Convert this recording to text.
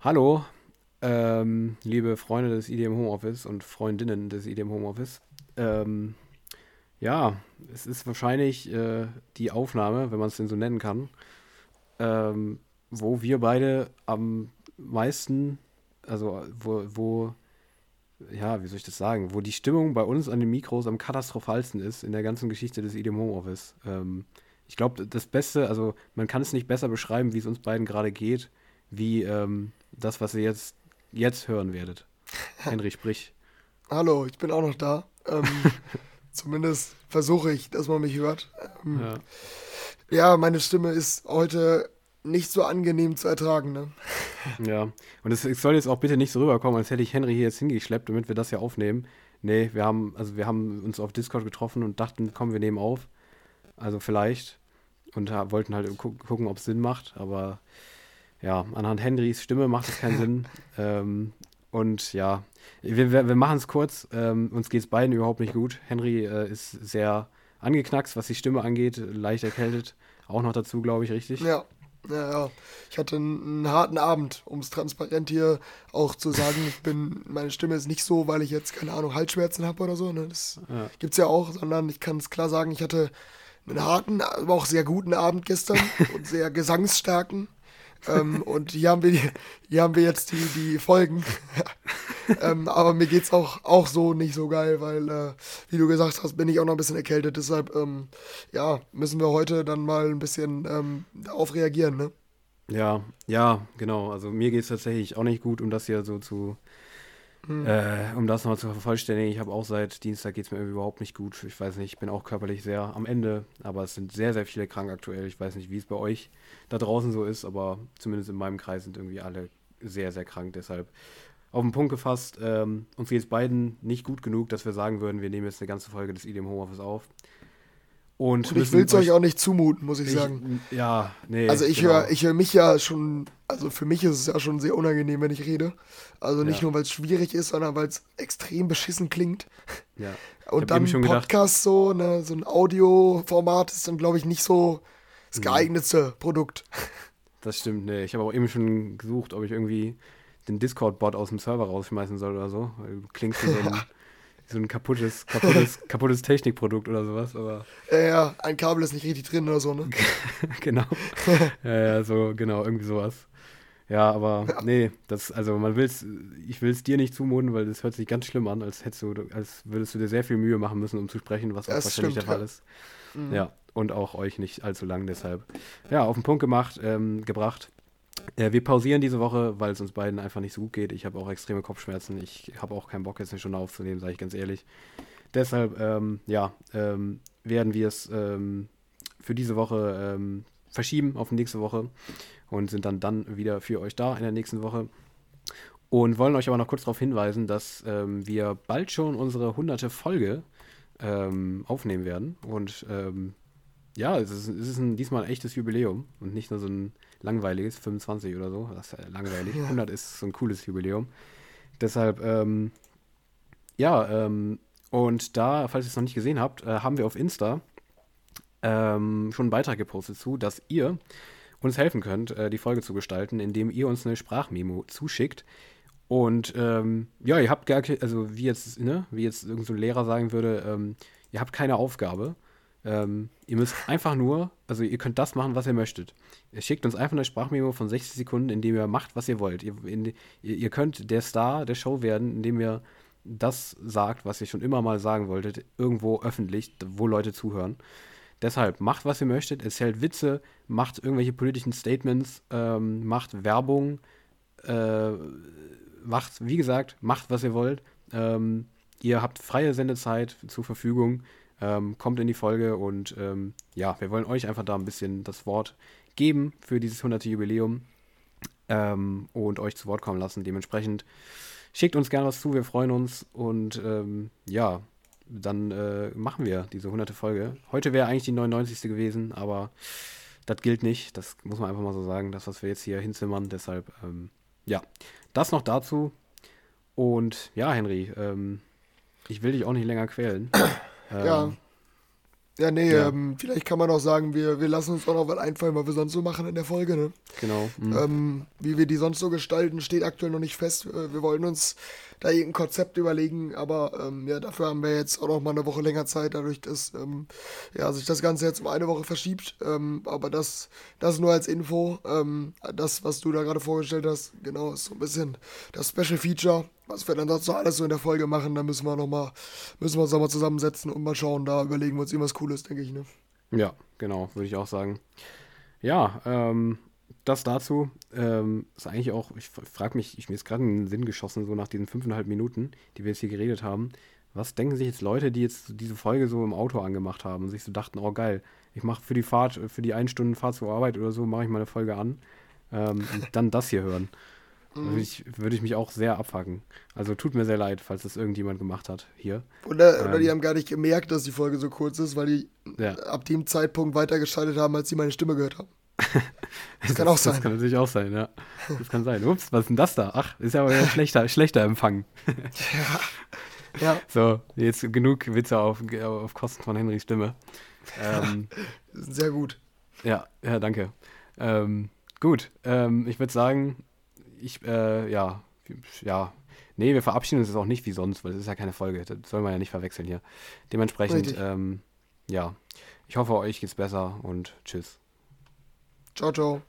Hallo, ähm, liebe Freunde des IDM Homeoffice und Freundinnen des IDM Homeoffice. Ähm, ja, es ist wahrscheinlich äh, die Aufnahme, wenn man es denn so nennen kann, ähm, wo wir beide am meisten, also wo, wo, ja, wie soll ich das sagen, wo die Stimmung bei uns an den Mikros am katastrophalsten ist in der ganzen Geschichte des IDM Homeoffice. Ähm, ich glaube, das Beste, also man kann es nicht besser beschreiben, wie es uns beiden gerade geht, wie ähm, das, was ihr jetzt, jetzt hören werdet. Henry, sprich. Hallo, ich bin auch noch da. Ähm, zumindest versuche ich, dass man mich hört. Ähm, ja. ja. meine Stimme ist heute nicht so angenehm zu ertragen. Ne? Ja, und es, soll jetzt auch bitte nicht so rüberkommen, als hätte ich Henry hier jetzt hingeschleppt, damit wir das ja aufnehmen. Nee, wir haben, also wir haben uns auf Discord getroffen und dachten, komm, wir nehmen auf. Also vielleicht. Und wollten halt gu gucken, ob es Sinn macht, aber ja, anhand Henrys Stimme macht es keinen Sinn. Ähm, und ja, wir, wir, wir machen es kurz. Ähm, uns geht es beiden überhaupt nicht gut. Henry äh, ist sehr angeknackst, was die Stimme angeht, leicht erkältet. Auch noch dazu, glaube ich, richtig? Ja. Ja, ja. Ich hatte einen, einen harten Abend, um es transparent hier auch zu sagen. Ich bin, meine Stimme ist nicht so, weil ich jetzt, keine Ahnung, Halsschmerzen habe oder so. Ne? Das ja. gibt es ja auch, sondern ich kann es klar sagen, ich hatte einen harten, aber auch sehr guten Abend gestern und sehr gesangsstarken ähm, und hier haben wir, die, hier haben wir jetzt die, die Folgen. ähm, aber mir geht es auch, auch so nicht so geil, weil, äh, wie du gesagt hast, bin ich auch noch ein bisschen erkältet. Deshalb, ähm, ja, müssen wir heute dann mal ein bisschen ähm, darauf reagieren, ne? Ja, ja, genau. Also mir geht es tatsächlich auch nicht gut, um das hier so zu hm. Äh, um das nochmal zu vervollständigen, ich habe auch seit Dienstag geht es mir überhaupt nicht gut. Ich weiß nicht, ich bin auch körperlich sehr am Ende, aber es sind sehr, sehr viele krank aktuell. Ich weiß nicht, wie es bei euch da draußen so ist, aber zumindest in meinem Kreis sind irgendwie alle sehr, sehr krank. Deshalb auf den Punkt gefasst, ähm, uns geht es beiden nicht gut genug, dass wir sagen würden, wir nehmen jetzt eine ganze Folge des IDM Homeoffice auf. Und, und ich will es euch auch nicht zumuten, muss ich, ich sagen. Ja, nee. Also ich genau. höre ich hör mich ja schon, also für mich ist es ja schon sehr unangenehm, wenn ich rede. Also nicht ja. nur, weil es schwierig ist, sondern weil es extrem beschissen klingt. Ja. Und dann ein Podcast so, ne, so ein Audioformat ist dann, glaube ich, nicht so das mhm. geeignetste Produkt. Das stimmt, ne. Ich habe auch eben schon gesucht, ob ich irgendwie den Discord-Bot aus dem Server rausschmeißen soll oder so. Du klingst wie so ein so ein kaputtes, kaputtes, kaputtes Technikprodukt oder sowas, aber. Ja, ja, ein Kabel ist nicht richtig drin oder so, ne? genau. ja, ja, so, genau, irgendwie sowas. Ja, aber ja. nee, das, also man will's, ich will es dir nicht zumuten, weil das hört sich ganz schlimm an, als hättest du, als würdest du dir sehr viel Mühe machen müssen, um zu sprechen, was auch wahrscheinlich stimmt, der Fall ja. ist. Mhm. Ja, und auch euch nicht allzu lang deshalb. Ja, auf den Punkt gemacht, ähm, gebracht. Ja, wir pausieren diese Woche, weil es uns beiden einfach nicht so gut geht. Ich habe auch extreme Kopfschmerzen. Ich habe auch keinen Bock, jetzt eine Stunde aufzunehmen, sage ich ganz ehrlich. Deshalb, ähm, ja, ähm, werden wir es ähm, für diese Woche ähm, verschieben auf nächste Woche und sind dann dann wieder für euch da in der nächsten Woche. Und wollen euch aber noch kurz darauf hinweisen, dass ähm, wir bald schon unsere hunderte Folge ähm, aufnehmen werden. Und ja, es ist, es ist ein, diesmal ein echtes Jubiläum und nicht nur so ein langweiliges, 25 oder so. Das ist ja langweilig. Ja. 100 ist so ein cooles Jubiläum. Deshalb, ähm, ja, ähm, und da, falls ihr es noch nicht gesehen habt, äh, haben wir auf Insta ähm, schon einen Beitrag gepostet zu, dass ihr uns helfen könnt, äh, die Folge zu gestalten, indem ihr uns eine Sprachmemo zuschickt. Und ähm, ja, ihr habt gar also wie jetzt, ne, wie jetzt irgendein so Lehrer sagen würde, ähm, ihr habt keine Aufgabe, ähm, ihr müsst einfach nur, also ihr könnt das machen, was ihr möchtet. Ihr schickt uns einfach eine Sprachmemo von 60 Sekunden, indem ihr macht, was ihr wollt. Ihr, in, ihr, könnt der Star der Show werden, indem ihr das sagt, was ihr schon immer mal sagen wolltet, irgendwo öffentlich, wo Leute zuhören. Deshalb macht, was ihr möchtet, erzählt Witze, macht irgendwelche politischen Statements, ähm, macht Werbung, äh, macht, wie gesagt, macht, was ihr wollt. Ähm, ihr habt freie Sendezeit zur Verfügung. Ähm, kommt in die Folge und ähm, ja, wir wollen euch einfach da ein bisschen das Wort geben für dieses 100. Jubiläum ähm, und euch zu Wort kommen lassen. Dementsprechend schickt uns gerne was zu, wir freuen uns und ähm, ja, dann äh, machen wir diese 100. Folge. Heute wäre eigentlich die 99. gewesen, aber das gilt nicht. Das muss man einfach mal so sagen, das, was wir jetzt hier hinzimmern. Deshalb, ähm, ja, das noch dazu. Und ja, Henry, ähm, ich will dich auch nicht länger quälen. Ähm, ja. Nee, ja. Ähm, vielleicht kann man auch sagen, wir, wir lassen uns auch noch was einfallen, was wir sonst so machen in der Folge, ne? Genau. Mhm. Ähm, wie wir die sonst so gestalten, steht aktuell noch nicht fest. Äh, wir wollen uns da irgendein Konzept überlegen, aber ähm, ja, dafür haben wir jetzt auch noch mal eine Woche länger Zeit, dadurch, dass ähm, ja, sich das Ganze jetzt um eine Woche verschiebt. Ähm, aber das, das nur als Info. Ähm, das, was du da gerade vorgestellt hast, genau, ist so ein bisschen das Special Feature. Was wir dann dazu alles so in der Folge machen, da müssen wir noch mal, müssen wir uns nochmal zusammensetzen und mal schauen. Da überlegen wir uns irgendwas Cooles, denke ich. Ne? Ja, genau, würde ich auch sagen. Ja, ähm, das dazu ähm, ist eigentlich auch, ich frage mich, ich mir ist gerade in den Sinn geschossen, so nach diesen fünfeinhalb Minuten, die wir jetzt hier geredet haben. Was denken sich jetzt Leute, die jetzt diese Folge so im Auto angemacht haben und sich so dachten, oh geil, ich mache für die Fahrt, für die ein Stunden Fahrt zur Arbeit oder so, mache ich mal eine Folge an ähm, und dann das hier hören. Mhm. Würde ich, würd ich mich auch sehr abfacken. Also tut mir sehr leid, falls das irgendjemand gemacht hat hier. Oder, ähm, oder die haben gar nicht gemerkt, dass die Folge so kurz ist, weil die ja. ab dem Zeitpunkt weitergeschaltet haben, als sie meine Stimme gehört haben. Das kann auch sein. Das kann natürlich auch sein, ja. Das kann sein. Ups, was ist denn das da? Ach, ist ja aber ein schlechter, schlechter Empfang. Ja. ja. So, jetzt genug Witze auf, auf Kosten von Henrys Stimme. Ähm, Sehr gut. Ja, ja, danke. Ähm, gut, ähm, ich würde sagen, ich, äh, ja, ja, nee, wir verabschieden uns jetzt auch nicht wie sonst, weil es ist ja keine Folge. Das soll man ja nicht verwechseln hier. Dementsprechend, ähm, ja, ich hoffe, euch geht's besser und tschüss. Ciao, ciao.